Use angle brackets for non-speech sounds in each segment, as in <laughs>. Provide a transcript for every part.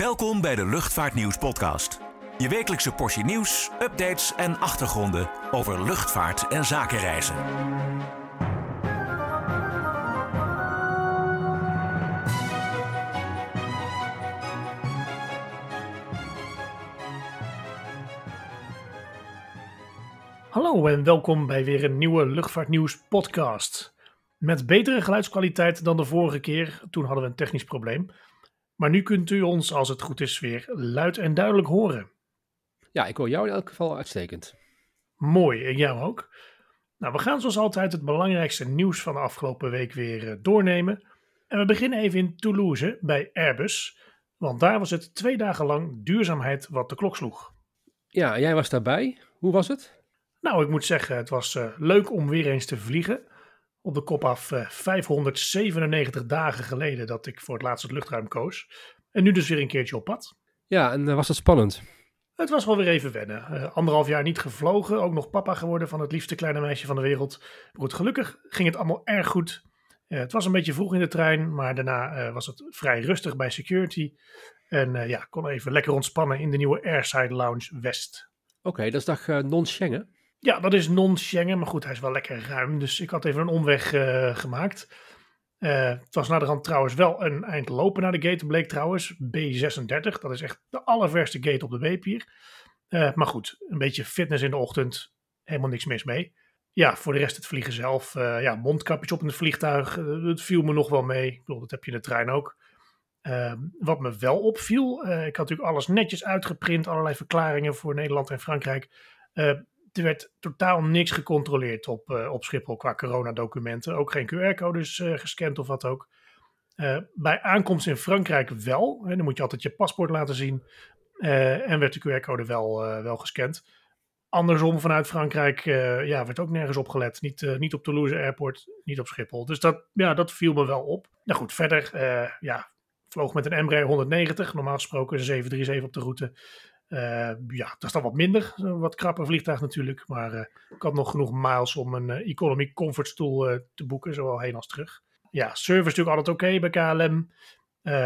Welkom bij de Luchtvaartnieuws podcast. Je wekelijkse portie nieuws, updates en achtergronden over luchtvaart en zakenreizen. Hallo en welkom bij weer een nieuwe Luchtvaartnieuws podcast. Met betere geluidskwaliteit dan de vorige keer, toen hadden we een technisch probleem. Maar nu kunt u ons, als het goed is, weer luid en duidelijk horen. Ja, ik hoor jou in elk geval uitstekend. Mooi, en jou ook. Nou, we gaan zoals altijd het belangrijkste nieuws van de afgelopen week weer eh, doornemen. En we beginnen even in Toulouse bij Airbus, want daar was het twee dagen lang duurzaamheid wat de klok sloeg. Ja, jij was daarbij. Hoe was het? Nou, ik moet zeggen, het was uh, leuk om weer eens te vliegen. Op de kop af uh, 597 dagen geleden dat ik voor het laatst het luchtruim koos. En nu dus weer een keertje op pad. Ja, en uh, was het spannend? Het was wel weer even wennen. Uh, anderhalf jaar niet gevlogen, ook nog papa geworden van het liefste kleine meisje van de wereld. Maar goed, gelukkig ging het allemaal erg goed. het was een beetje vroeg in de trein, maar daarna was het vrij rustig bij security. En ja, kon even lekker ontspannen in de nieuwe Airside Lounge West. Oké, okay, dat is dag non-Schengen? Ja, dat is non-Schengen, maar goed, hij is wel lekker ruim. Dus ik had even een omweg uh, gemaakt. Uh, het was naderhand trouwens wel een eind lopen naar de gate. bleek trouwens B36. Dat is echt de allerverste gate op de B-pier. Uh, maar goed, een beetje fitness in de ochtend. Helemaal niks mis mee. Ja, voor de rest het vliegen zelf. ja, mondkapjes op in het vliegtuig. dat viel me nog wel mee. Ik bedoel, dat heb je in de trein ook. wat me wel opviel, ik had natuurlijk alles netjes uitgeprint. Allerlei verklaringen voor Nederland en Frankrijk er werd totaal niks gecontroleerd op, uh, op Schiphol qua coronadocumenten. Ook geen QR-codes uh, gescand of wat ook. Uh, bij aankomst in Frankrijk wel. Hè, dan moet je altijd je paspoort laten zien. en werd de QR-code wel, wel gescand. Andersom vanuit Frankrijk ja, werd ook nergens opgelet. Niet, niet op Toulouse Airport, niet op Schiphol. Dus dat, ja, dat viel me wel op. Nou goed, verder ja, vloog met een Embraer 190. Normaal gesproken een 737 op de route. Uh, ja, dat is dan wat minder. Een wat krapper vliegtuig natuurlijk. Maar uh, ik had nog genoeg miles om een economy comfort stoel te boeken. Zowel heen als terug. Ja, service natuurlijk altijd oké okay bij KLM.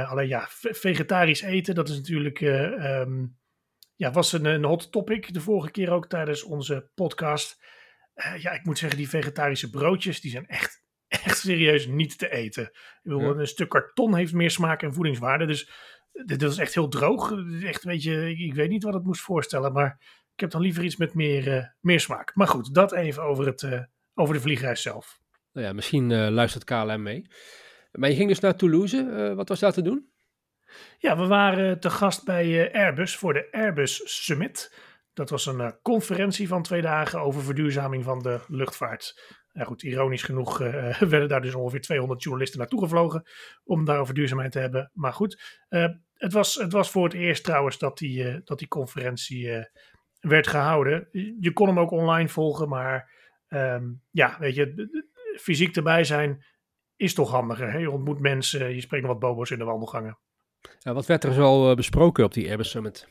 alleen ja, vegetarisch eten, dat is natuurlijk... Um, ja, was een, een, hot topic de vorige keer ook tijdens onze podcast. ja, ik moet zeggen, die vegetarische broodjes, die zijn echt, echt serieus niet te eten. Ik bedoel, ja. Een stuk karton heeft meer smaak en voedingswaarde. Dus dit is echt heel droog. Echt, weet je, ik weet niet wat het moest voorstellen, maar ik heb dan liever iets met meer, uh, meer smaak. Maar goed, dat even over, het, uh, over de vliegreis zelf. Nou ja, misschien uh, luistert KLM mee. Maar je ging dus naar Toulouse. wat was daar te doen? Ja, we waren te gast bij Airbus voor de Airbus Summit. Dat was een conferentie van twee dagen over verduurzaming van de luchtvaart. Ja, goed, ironisch genoeg uh, <laughs> werden daar dus ongeveer 200 journalisten naartoe gevlogen om daarover duurzaamheid te hebben. Maar goed, uh, het, was, het was voor het eerst trouwens dat die, uh, dat die conferentie werd gehouden. Je kon hem ook online volgen, maar um, ja, weet je, fysiek erbij zijn is toch handiger. Hè? Je ontmoet mensen, je spreekt wat bobo's in de wandelgangen. Wat werd er zo besproken op die Airbus Summit?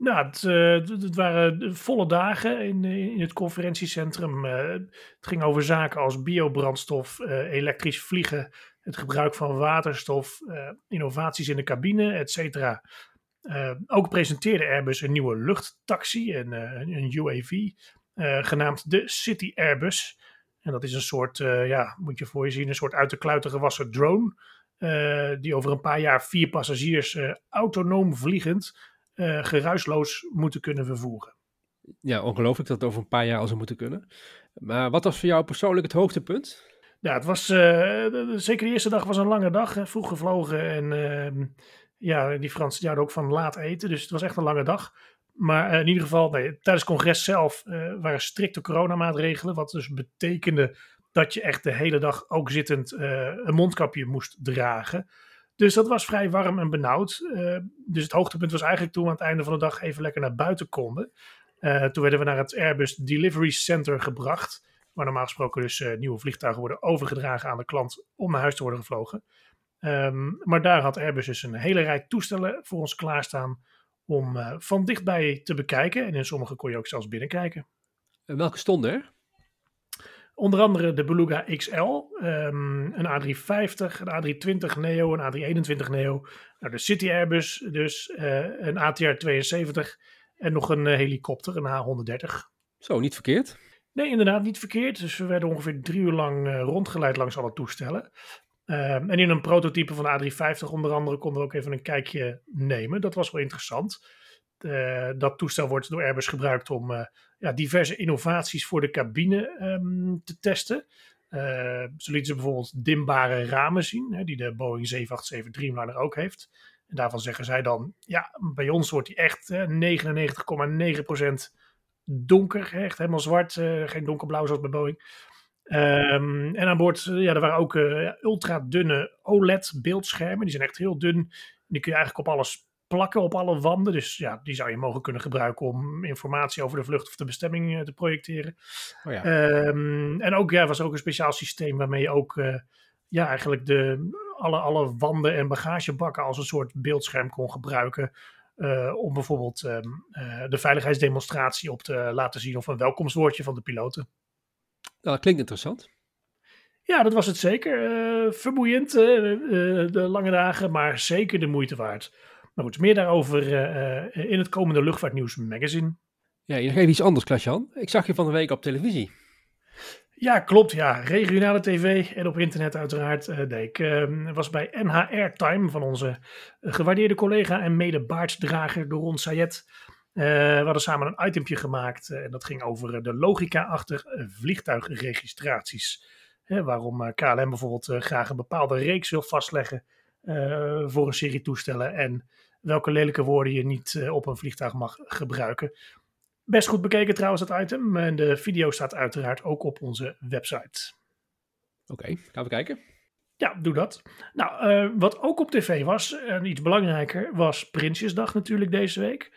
Nou, het, uh, het, waren volle dagen in, in het conferentiecentrum. Uh, het ging over zaken als biobrandstof, elektrisch vliegen, het gebruik van waterstof, innovaties in de cabine, et cetera. ook presenteerde Airbus een nieuwe luchttaxi, een, een UAV, genaamd de City Airbus. En dat is een soort, ja, moet je voor je zien, een soort uit de kluiten gewassen drone. die over een paar jaar vier passagiers autonoom vliegend uh, geruisloos moeten kunnen vervoeren. Ja, ongelooflijk dat het over een paar jaar al zou moeten kunnen. Maar wat was voor jou persoonlijk het hoogtepunt? Ja, het was, uh, zeker de eerste dag was een lange dag, hè, vroeg gevlogen en uh, ja, die Fransen houden ook van laat eten, dus het was echt een lange dag. Maar in ieder geval, nee, tijdens het congres zelf waren strikte coronamaatregelen, wat dus betekende dat je echt de hele dag ook zittend een mondkapje moest dragen. Dus dat was vrij warm en benauwd. Uh, dus het hoogtepunt was eigenlijk toen we aan het einde van de dag even lekker naar buiten konden. Uh, toen werden we naar het Airbus Delivery Center gebracht. Waar normaal gesproken dus uh, nieuwe vliegtuigen worden overgedragen aan de klant om naar huis te worden gevlogen. Um, maar daar had Airbus dus een hele rij toestellen voor ons klaarstaan om van dichtbij te bekijken. En in sommige kon je ook zelfs binnenkijken. En welke stonden er? Onder andere de Beluga XL, ehm, een A350, een A320 Neo, een A321 Neo. Nou, de City Airbus, dus een ATR-72 en nog een helikopter, een H-130. Zo, niet verkeerd. Nee, inderdaad niet verkeerd. Dus we werden ongeveer drie uur lang rondgeleid langs alle toestellen. Ehm, en in een prototype van de A350 onder andere konden we ook even een kijkje nemen. Dat was wel interessant. Dat toestel wordt door Airbus gebruikt om ja, diverse innovaties voor de cabine um, te testen. Uh, lieten ze bijvoorbeeld dimbare ramen zien, hè, die de Boeing 787 Dreamliner ook heeft. En daarvan zeggen zij dan, ja, bij ons wordt die echt 99,9% donker, echt helemaal zwart, geen donkerblauw zoals bij Boeing. Um, en aan boord, ja, er waren ook uh, ultra dunne OLED-beeldschermen. Die zijn echt heel dun. Die kun je eigenlijk op alles plakken, op alle wanden. Dus ja, die zou je mogen kunnen gebruiken om informatie over de vlucht of de bestemming uh, te projecteren. Oh ja. um, en ook, ja, was ook een speciaal systeem waarmee je ook, uh, ja, eigenlijk de, alle, alle wanden en bagagebakken als een soort beeldscherm kon gebruiken. om bijvoorbeeld um, de veiligheidsdemonstratie op te laten zien of een welkomstwoordje van de piloten. Nou, dat klinkt interessant. Ja, dat was het zeker. Uh, vermoeiend, uh, uh, de lange dagen, maar zeker de moeite waard. Maar goed, meer daarover in het komende Luchtvaartnieuws magazine. Ja, je nog even iets anders, Klasjan. Ik zag je van de week op televisie. Ja, klopt. Ja, regionale tv en op internet uiteraard. nee, ik was bij NHR Time van onze gewaardeerde collega en mede baarddrager Doron Sayed. Uh, we hadden samen een itempje gemaakt uh, en dat ging over uh, de logica achter vliegtuigregistraties. waarom KLM bijvoorbeeld graag een bepaalde reeks wil vastleggen voor een serie toestellen en welke lelijke woorden je niet op een vliegtuig mag gebruiken. Best goed bekeken trouwens dat item en de video staat uiteraard ook op onze website. Oké, okay, gaan we kijken. Ja, doe dat. Nou, wat ook op tv was, en iets belangrijker, was Prinsjesdag natuurlijk deze week.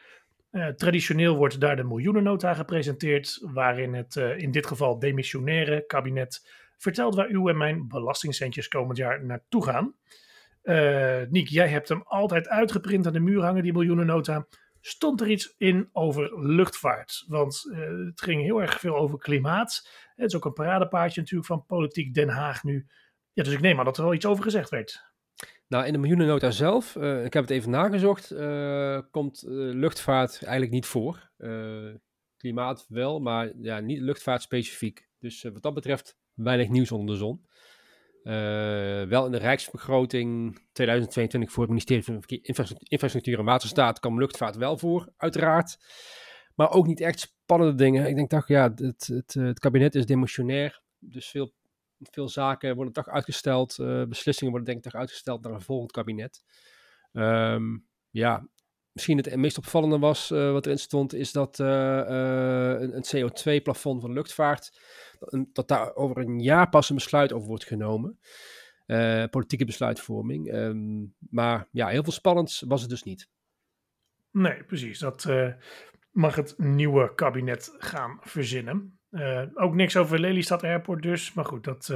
Uh, traditioneel wordt daar de miljoenennota gepresenteerd, waarin het uh, in dit geval demissionaire kabinet vertelt waar uw en mijn belastingcentjes komend jaar naartoe gaan. Uh, Niek, jij hebt hem altijd uitgeprint aan de muur hangen, die miljoenennota. Stond er iets in over luchtvaart? Want het ging heel erg veel over klimaat. Het is ook een paradepaardje natuurlijk van politiek Den Haag nu. Ja, dus ik neem aan dat er wel iets over gezegd werd. Nou, in de miljoenennota zelf, uh, ik heb het even nagezocht, komt luchtvaart eigenlijk niet voor. klimaat wel, maar ja, niet luchtvaart specifiek. Dus wat dat betreft weinig nieuws onder de zon. Wel in de Rijksbegroting 2022 voor het ministerie van Infrastructuur en Waterstaat kwam luchtvaart wel voor, uiteraard. Maar ook niet echt spannende dingen. Ik denk toch, ja, het, het, het kabinet is demotionair. Dus veel veel zaken worden toch uitgesteld. Uh, beslissingen worden denk ik toch uitgesteld naar een volgend kabinet. Um, ja, misschien het meest opvallende was uh, wat erin stond, is dat uh, een, een CO2-plafond van luchtvaart, dat, dat, daar over een jaar pas een besluit over wordt genomen. politieke besluitvorming. Um, maar ja, heel veel spannends was het dus niet. Nee, precies. Dat mag het nieuwe kabinet gaan verzinnen. Ook niks over Lelystad Airport dus. Maar goed, dat...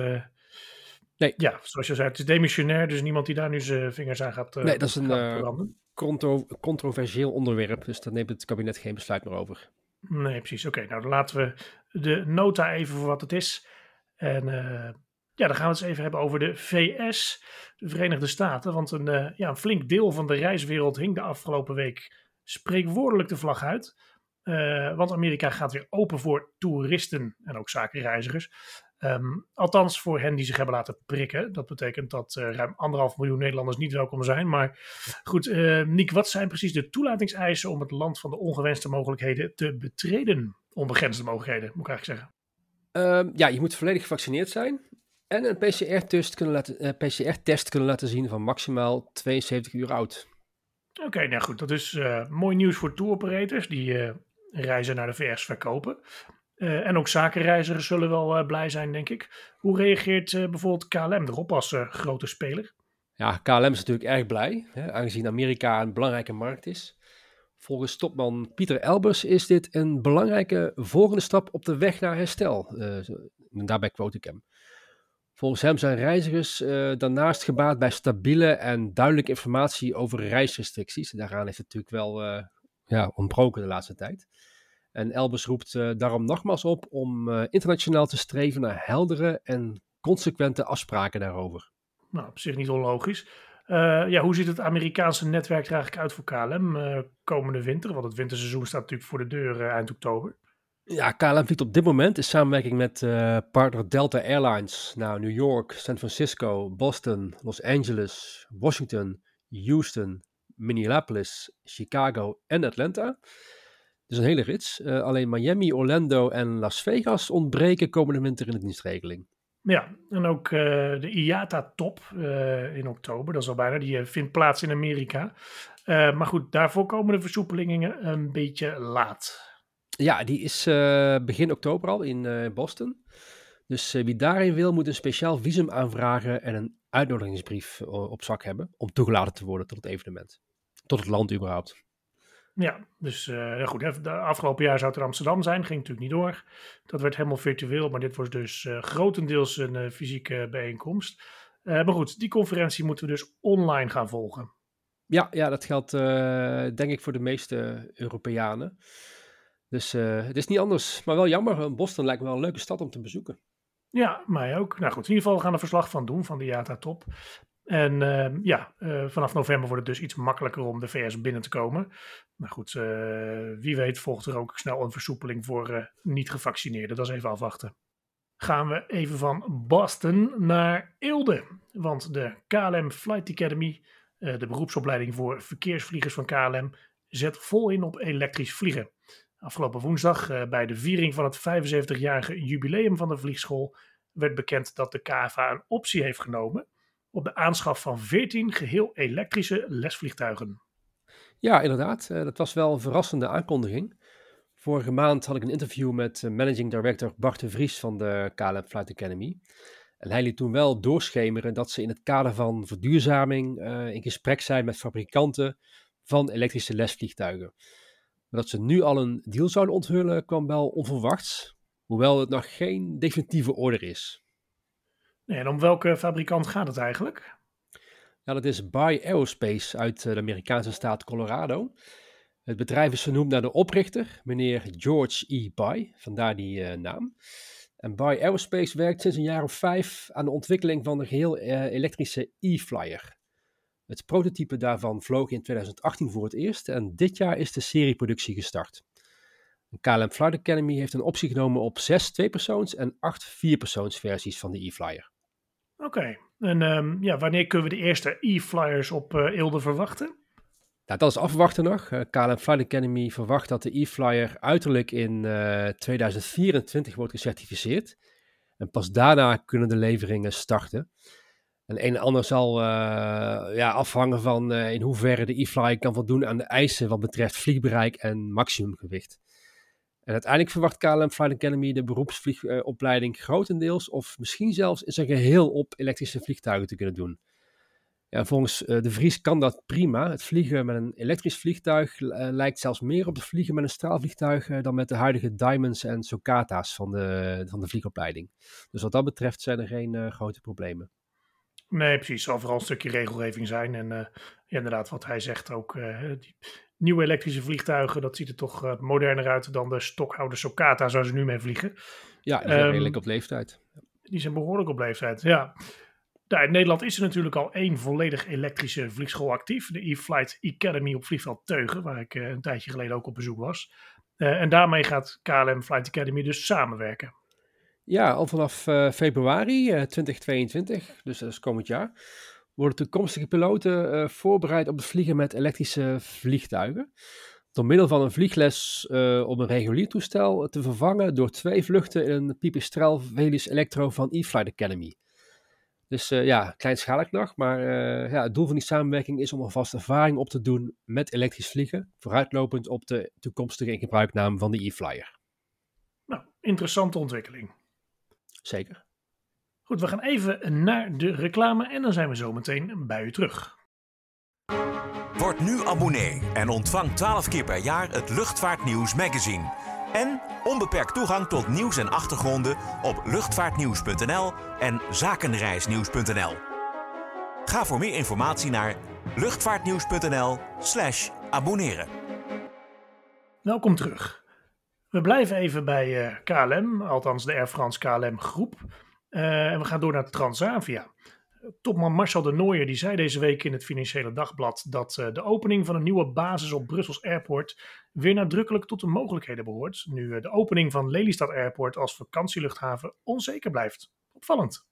Nee. Ja, zoals je zei, het is demissionair. Dus niemand die daar nu zijn vingers aan gaat uh, Nee, dat is een contro controversieel onderwerp. Dus daar neemt het kabinet geen besluit meer over. Nee, precies. Oké, nou dan laten we de nota even voor wat het is. En ja, dan gaan we het eens even hebben over de VS, de Verenigde Staten. Want een, ja, een flink deel van de reiswereld hing de afgelopen week spreekwoordelijk de vlag uit. Uh, want Amerika gaat weer open voor toeristen en ook zakenreizigers. Um, althans voor hen die zich hebben laten prikken. Dat betekent dat uh, ruim anderhalf miljoen Nederlanders niet welkom zijn. Maar goed, uh, Niek, wat zijn precies de toelatingseisen om het land van de ongewenste mogelijkheden te betreden? Onbegrensde mogelijkheden, moet ik eigenlijk zeggen. Um, ja, je moet volledig gevaccineerd zijn. En een PCR-test kunnen, laten, PCR kunnen laten zien van maximaal 72 uur oud. Oké, okay, nou goed, dat is mooi nieuws voor tour operators die reizen naar de VS verkopen. Uh, en ook zakenreizigers zullen wel uh, blij zijn, denk ik. Hoe reageert uh, bijvoorbeeld KLM erop als grote speler? Ja, KLM is natuurlijk erg blij, hè, aangezien Amerika een belangrijke markt is. Volgens topman Pieter Elbers is dit een belangrijke volgende stap op de weg naar herstel. daarbij quote ik hem. Volgens hem zijn reizigers daarnaast gebaat bij stabiele en duidelijke informatie over reisrestricties. Daaraan heeft het natuurlijk wel ja, ontbroken de laatste tijd. En Elbers roept daarom nogmaals op om internationaal te streven naar heldere en consequente afspraken daarover. Nou, op zich niet onlogisch. Uh, ja, hoe ziet het Amerikaanse netwerk er eigenlijk uit voor KLM komende winter? Want het winterseizoen staat natuurlijk voor de deur eind oktober. Ja, KLM vliegt op dit moment in samenwerking met partner Delta Airlines naar New York, San Francisco, Boston, Los Angeles, Washington, Houston, Minneapolis, Chicago en Atlanta. Dus een hele rits. alleen Miami, Orlando en Las Vegas ontbreken komende winter in de dienstregeling. Ja, en ook uh, de IATA-top uh, in oktober, dat is al bijna, die vindt plaats in Amerika. maar goed, daarvoor komen de versoepelingen een beetje laat. Ja, die is begin oktober al in Boston. Dus wie daarin wil, moet een speciaal visum aanvragen en een uitnodigingsbrief op zak hebben om toegelaten te worden tot het evenement. Tot het land überhaupt. Ja, dus uh, goed. De afgelopen jaar zou het in Amsterdam zijn, ging natuurlijk niet door. Dat werd helemaal virtueel, maar dit was dus uh, grotendeels een uh, fysieke bijeenkomst. maar goed, die conferentie moeten we dus online gaan volgen. Ja, ja dat geldt denk ik voor de meeste Europeanen. Dus het is niet anders, maar wel jammer. Boston lijkt me wel een leuke stad om te bezoeken. Ja, mij ook. Nou goed, in ieder geval we gaan er verslag van doen van de IATA-top. En uh, ja, uh, vanaf november wordt het dus iets makkelijker om de VS binnen te komen. Maar goed, uh, wie weet volgt er ook snel een versoepeling voor eh, niet-gevaccineerden. Dat is even afwachten. Gaan we even van Boston naar Eelde. Want de KLM Flight Academy, de beroepsopleiding voor verkeersvliegers van KLM, zet vol in op elektrisch vliegen. Afgelopen woensdag, bij de viering van het 75-jarige jubileum van de vliegschool, werd bekend dat de KFA een optie heeft genomen op de aanschaf van 14 geheel elektrische lesvliegtuigen. Ja, inderdaad. Uh, dat was wel een verrassende aankondiging. Vorige maand had ik een interview met uh, managing director Bart de Vries van de KLM Flight Academy. En hij liet toen wel doorschemeren dat ze in het kader van verduurzaming uh, in gesprek zijn met fabrikanten van elektrische lesvliegtuigen. Maar dat ze nu al een deal zouden onthullen kwam wel onverwachts, hoewel het nog geen definitieve order is. Nee, en om welke fabrikant gaat het eigenlijk? Ja, dat is Buy Aerospace uit eh, de Amerikaanse staat Colorado. Het bedrijf is vernoemd naar de oprichter, meneer George E. Buy, vandaar die uh, naam. En Buy Aerospace werkt sinds een jaar of vijf aan de ontwikkeling van een geheel uh, elektrische E-Flyer. Het prototype daarvan vloog in 2018 voor het eerst en dit jaar is de serieproductie gestart. KLM Flight Academy heeft een optie genomen op zes tweepersoons en acht vierpersoonsversies van de E-Flyer. Oké, en um, ja, wanneer kunnen we de eerste e-flyers op uh, Eelde verwachten? Nou, dat is afwachten nog. Uh, eh, KLM Flight Academy verwacht dat de e-flyer uiterlijk in uh, eh, 2024 wordt gecertificeerd. En pas daarna kunnen de leveringen starten. En een en ander zal ja, afhangen van in hoeverre de e-flyer kan voldoen aan de eisen wat betreft vliegbereik en maximumgewicht. En uiteindelijk verwacht KLM Flight Academy de beroepsvliegopleiding grotendeels of misschien zelfs in zijn geheel op elektrische vliegtuigen te kunnen doen. Ja, volgens uh, de Vries kan dat prima. Het vliegen met een elektrisch vliegtuig uh, lijkt zelfs meer op het vliegen met een straalvliegtuig uh, dan met de huidige Diamonds en Socata's van de, van de vliegopleiding. Dus wat dat betreft zijn er geen grote problemen. Nee, precies. Het zal vooral een stukje regelgeving zijn. En inderdaad, wat hij zegt ook, die, nieuwe elektrische vliegtuigen, dat ziet er toch uh, moderner uit dan de stokhoude Socata zoals ze nu mee vliegen. Ja, die zijn um, redelijk op leeftijd. Die zijn behoorlijk op leeftijd, ja. Daar in Nederland is er natuurlijk al één volledig elektrische vliegschool actief. De E-Flight Academy op vliegveld Teugen, waar ik uh, een tijdje geleden ook op bezoek was. Uh, en daarmee gaat KLM Flight Academy dus samenwerken. Ja, al vanaf februari 2022, dus dat is komend jaar worden toekomstige piloten uh, voorbereid op het vliegen met elektrische vliegtuigen. Door middel van een vliegles uh, op een regulier toestel te vervangen door twee vluchten in een Pipistrel Velis Electro van E-Flight Academy. Dus uh, ja, kleinschalig nog, maar ja, het doel van die samenwerking is om alvast ervaring op te doen met elektrisch vliegen, vooruitlopend op de toekomstige ingebruikname van de E-Flyer. Nou, interessante ontwikkeling. Zeker. Goed, we gaan even naar de reclame en dan zijn we zo meteen bij u terug. Word nu abonnee en ontvang 12 keer per jaar het Luchtvaartnieuws magazine. En onbeperkt toegang tot nieuws en achtergronden op luchtvaartnieuws.nl en zakenreisnieuws.nl. Ga voor meer informatie naar luchtvaartnieuws.nl/slash abonneren. Welkom terug. We blijven even bij KLM, althans de Air France KLM groep. En we gaan door naar Transavia. Topman Marcel de Nooijer die zei deze week in het Financiële Dagblad dat de opening van een nieuwe basis op Brussels Airport weer nadrukkelijk tot de mogelijkheden behoort, nu de opening van Lelystad Airport als vakantieluchthaven onzeker blijft. Opvallend.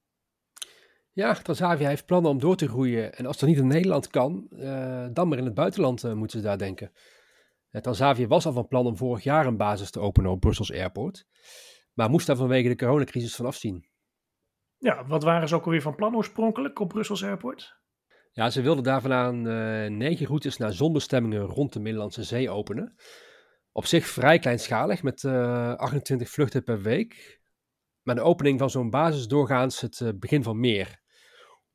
Ja, Transavia heeft plannen om door te groeien. En als dat niet in Nederland kan, dan maar in het buitenland moeten ze daar denken. Transavia was al van plan om vorig jaar een basis te openen op Brussels Airport. Maar moest daar vanwege de coronacrisis van afzien. Ja, wat waren ze ook alweer van plan oorspronkelijk op Brussels Airport? Ja, ze wilden daar vandaan negen routes naar zonbestemmingen rond de Middellandse Zee openen. Op zich vrij kleinschalig, met 28 vluchten per week. Maar de opening van zo'n basis doorgaans het begin van meer.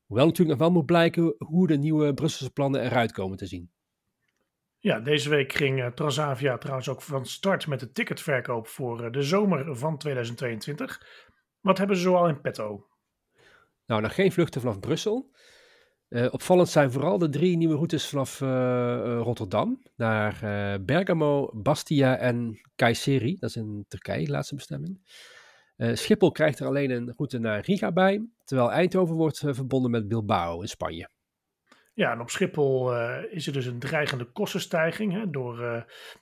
Hoewel natuurlijk nog wel moet blijken hoe de nieuwe Brusselse plannen eruit komen te zien. Ja, deze week ging uh, Transavia trouwens ook van start met de ticketverkoop voor uh, de zomer van 2022. Wat hebben ze zoal in petto? Nou, nog geen vluchten vanaf Brussel. Uh, opvallend zijn vooral de drie nieuwe routes vanaf Rotterdam naar Bergamo, Bastia en Kayseri. Dat is in Turkije, de laatste bestemming. Uh, Schiphol krijgt er alleen een route naar Riga bij, terwijl Eindhoven wordt uh, verbonden met Bilbao in Spanje. Ja, en op Schiphol uh, is er dus een dreigende kostenstijging hè, door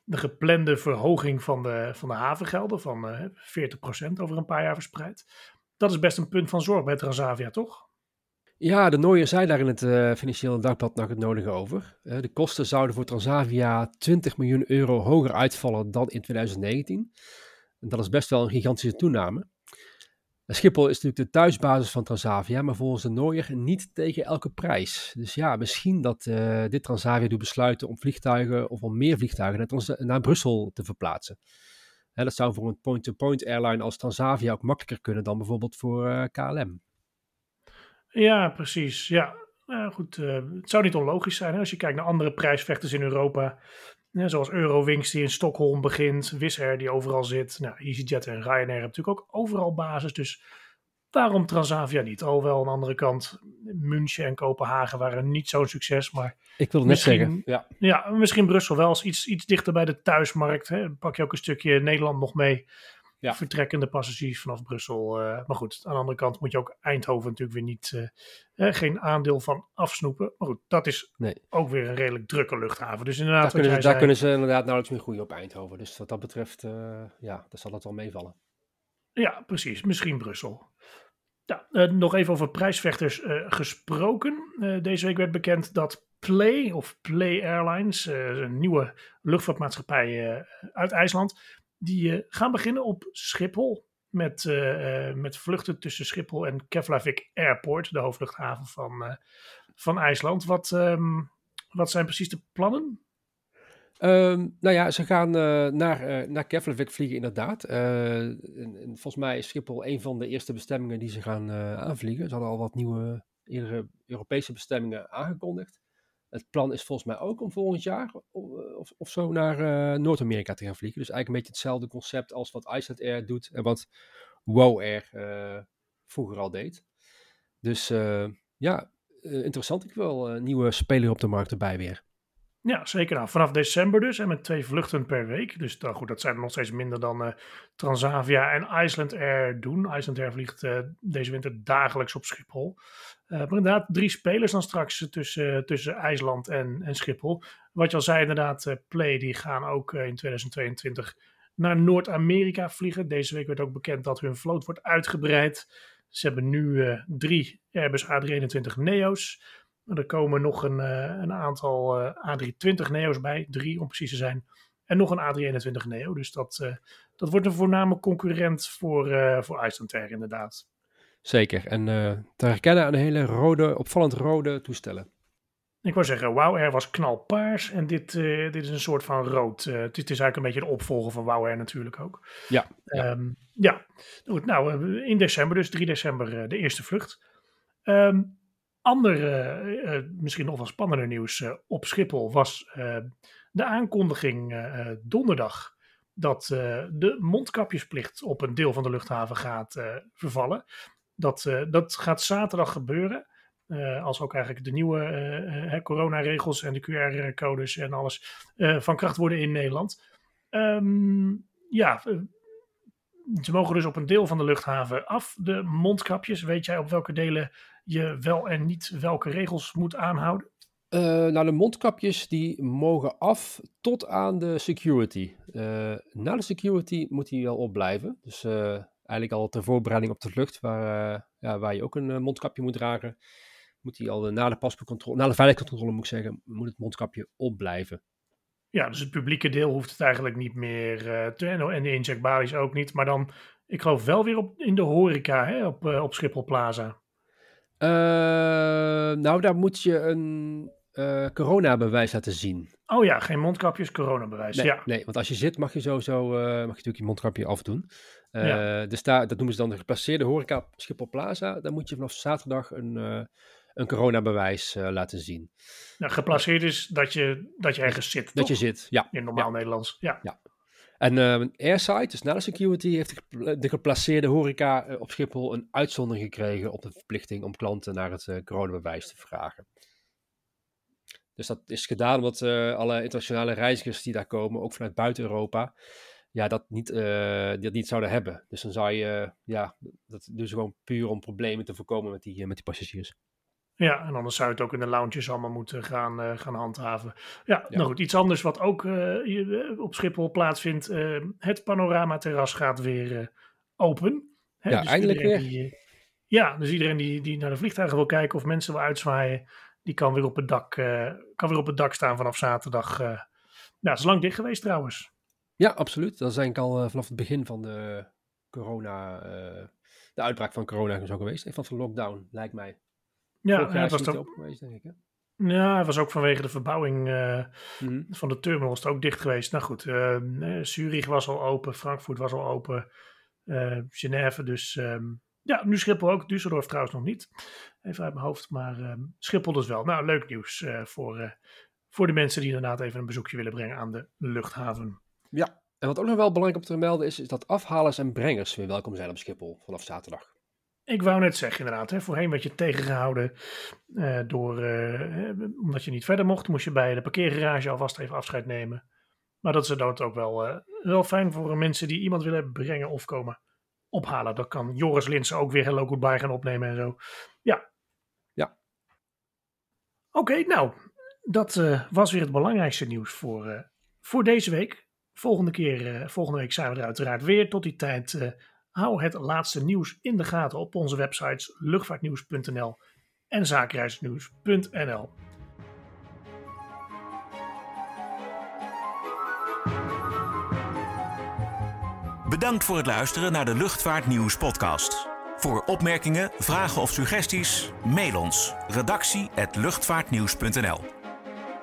de geplande verhoging van de, van de havengelden van 40% over een paar jaar verspreid. Dat is best een punt van zorg bij Transavia, toch? Ja, de Nooier zei daar in het Financiële Dagblad nog het nodige over. de kosten zouden voor Transavia 20 miljoen euro hoger uitvallen dan in 2019. En dat is best wel een gigantische toename. Schiphol is natuurlijk de thuisbasis van Transavia, maar volgens de Nooier niet tegen elke prijs. Dus ja, misschien dat uh, dit Transavia doet besluiten om vliegtuigen of om meer vliegtuigen naar, naar Brussel te verplaatsen. Hè, dat zou voor een point-to-point airline als Transavia ook makkelijker kunnen dan bijvoorbeeld voor eh, KLM. Ja, precies. Ja, nou, goed. Uh, het zou niet onlogisch zijn hè? als je kijkt naar andere prijsvechters in Europa zoals Eurowings die in Stockholm begint, Wizz Air die overal zit. Nou, EasyJet en Ryanair hebben natuurlijk ook overal basis. Dus daarom Transavia niet. Alhoewel aan de andere kant, München en Kopenhagen waren niet zo'n succes. Maar ik wil het net zeggen. Ja. ja, misschien Brussel wel als iets, iets dichter bij de thuismarkt. Hè. Pak je ook een stukje Nederland nog mee ja. vertrekkende passagiers vanaf Brussel. Uh, maar goed, aan de andere kant moet je ook Eindhoven natuurlijk weer niet, uh, geen aandeel van afsnoepen. Maar goed, dat is nee. ook weer een redelijk drukke luchthaven. Dus inderdaad, daar, kunnen ze, daar kunnen ze inderdaad nauwelijks meer groeien op Eindhoven. Dus wat dat betreft, uh, ja, dan zal het wel meevallen. Ja, precies. Misschien Brussel. Ja, nog even over prijsvechters gesproken. deze week werd bekend dat Play of Play Airlines, een nieuwe luchtvaartmaatschappij uit IJsland, die gaan beginnen op Schiphol. Met, met vluchten tussen Schiphol en Keflavik Airport, de hoofdluchthaven van, van IJsland. Wat, um, wat zijn precies de plannen? Um, nou ja, ze gaan uh, naar, uh, naar Keflavik vliegen inderdaad. En volgens mij is Schiphol een van de eerste bestemmingen die ze gaan aanvliegen. Ze hadden al wat nieuwe eerdere Europese bestemmingen aangekondigd. Het plan is volgens mij ook om volgend jaar of, of zo naar Noord-Amerika te gaan vliegen. Dus eigenlijk een beetje hetzelfde concept als wat Iceland Air doet en wat Wow Air vroeger al deed. Dus ja, interessant. Ik een nieuwe speler op de markt erbij weer. Ja, zeker. Nou, vanaf december dus en met twee vluchten per week. Dus dan, goed, dat zijn nog steeds minder dan uh, Transavia en Iceland Air doen. Iceland Air vliegt uh, deze winter dagelijks op Schiphol. Uh, maar inderdaad, drie spelers dan straks tussen, tussen IJsland en, en Schiphol. Wat je al zei, inderdaad, Play die gaan ook in 2022 naar Noord-Amerika vliegen. Deze week werd ook bekend dat hun vloot wordt uitgebreid. Ze hebben nu drie Airbus A321 Neo's. Er komen nog een, uh, een aantal uh, A320 Neo's bij, drie om precies te zijn. En nog een A321 Neo. Dus dat, uh, dat wordt een voorname concurrent voor, voor Icelandair inderdaad. Zeker. En te herkennen aan de hele rode, opvallend rode toestellen. Ik wou zeggen, Wow Air was knalpaars en dit, dit is een soort van rood. het, is, eigenlijk een beetje de opvolger van Wow Air natuurlijk ook. Ja. Ja, um, ja. Goed, nou in december, dus 3 december de eerste vlucht. Um, ander, uh, misschien nog wel spannender nieuws uh, op Schiphol was de aankondiging donderdag dat de mondkapjesplicht op een deel van de luchthaven gaat vervallen. Dat, dat gaat zaterdag gebeuren. als ook eigenlijk de nieuwe coronaregels en de QR-codes en alles van kracht worden in Nederland. Um, ja, ze mogen dus op een deel van de luchthaven af, de mondkapjes. Weet jij op welke delen je wel en niet welke regels moet aanhouden? Uh, nou, de mondkapjes die mogen af tot aan de security. Uh, na de security moet die wel opblijven. Dus uh, eigenlijk al ter voorbereiding op de vlucht, waar, ja, waar je ook een mondkapje moet dragen, moet die al na de paspoortcontrole, na de veiligheidscontrole moet ik zeggen, moet het mondkapje opblijven. Ja, dus het publieke deel hoeft het eigenlijk niet meer te en de incheckbalies ook niet. Maar dan, ik geloof wel weer op, in de horeca, hè, op, op Schiphol Plaza. Nou, daar moet je een uh, coronabewijs laten zien. Oh ja, geen mondkapjes, coronabewijs. Nee, ja. nee, want als je zit mag je sowieso uh, mag je natuurlijk je mondkapje afdoen. Ja. Dus daar, dat noemen ze dan de geplaceerde horeca Schiphol Plaza. Dan moet je vanaf zaterdag een, een coronabewijs laten zien. Nou, geplaceerd is dat je, dat je ergens zit, Dat toch? je zit, ja. In normaal ja. Nederlands, ja. ja. En Airside, dus na de security, heeft de geplaceerde horeca op Schiphol een uitzondering gekregen op de verplichting om klanten naar het coronabewijs te vragen. Dus dat is gedaan omdat uh, alle internationale reizigers die daar komen, ook vanuit buiten Europa, ja, dat niet, uh, dat niet zouden hebben. Dus dan zou je, uh, ja, dat dus gewoon puur om problemen te voorkomen met die, met die passagiers. Ja, en anders zou je het ook in de lounges allemaal moeten gaan, gaan handhaven. Ja, ja, nou goed, iets anders wat ook op Schiphol plaatsvindt. het panoramaterras gaat weer open. Hè? Ja, dus eindelijk weer. Die, ja, dus iedereen die, die naar de vliegtuigen wil kijken of mensen wil uitzwaaien, die kan weer op het dak, uh, kan weer op het dak staan vanaf zaterdag. Uh, nou, het is lang dicht geweest trouwens. Ja, absoluut. Dat is eigenlijk al uh, vanaf het begin van de corona, de uitbraak van corona zo geweest. Van de lockdown, lijkt mij. Ja, het was toch ook geweest, denk ik. Hè? Ja, het was ook vanwege de verbouwing mm -hmm. van de het ook dicht geweest. Nou goed, Zurich was al open, Frankfurt was al open, Genève dus... Um, ja, nu Schiphol ook. Düsseldorf trouwens nog niet. Even uit mijn hoofd. Maar uh, Schiphol dus wel. Nou, leuk nieuws uh, voor, uh, voor de mensen die inderdaad even een bezoekje willen brengen aan de luchthaven. Ja, en wat ook nog wel belangrijk om te melden is, is dat afhalers en brengers weer welkom zijn op Schiphol vanaf zaterdag. Ik wou net zeggen inderdaad, hè, voorheen werd je tegengehouden door, omdat je niet verder mocht, moest je bij de parkeergarage alvast even afscheid nemen. Maar dat is dat ook wel, wel fijn voor mensen die iemand willen brengen of komen ophalen. Dat kan Joris Linsen ook weer Hello Goodbye gaan opnemen en zo. Ja. Ja. Oké, okay, nou, dat was weer het belangrijkste nieuws voor, voor deze week. Volgende keer, volgende week zijn we er uiteraard weer. Tot die tijd, hou het laatste nieuws in de gaten op onze websites luchtvaartnieuws.nl en zakenreisnieuws.nl. Bedankt voor het luisteren naar de Luchtvaartnieuws podcast. Voor opmerkingen, vragen of suggesties, mail ons redactie@luchtvaartnieuws.nl.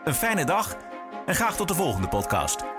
Een fijne dag en graag tot de volgende podcast.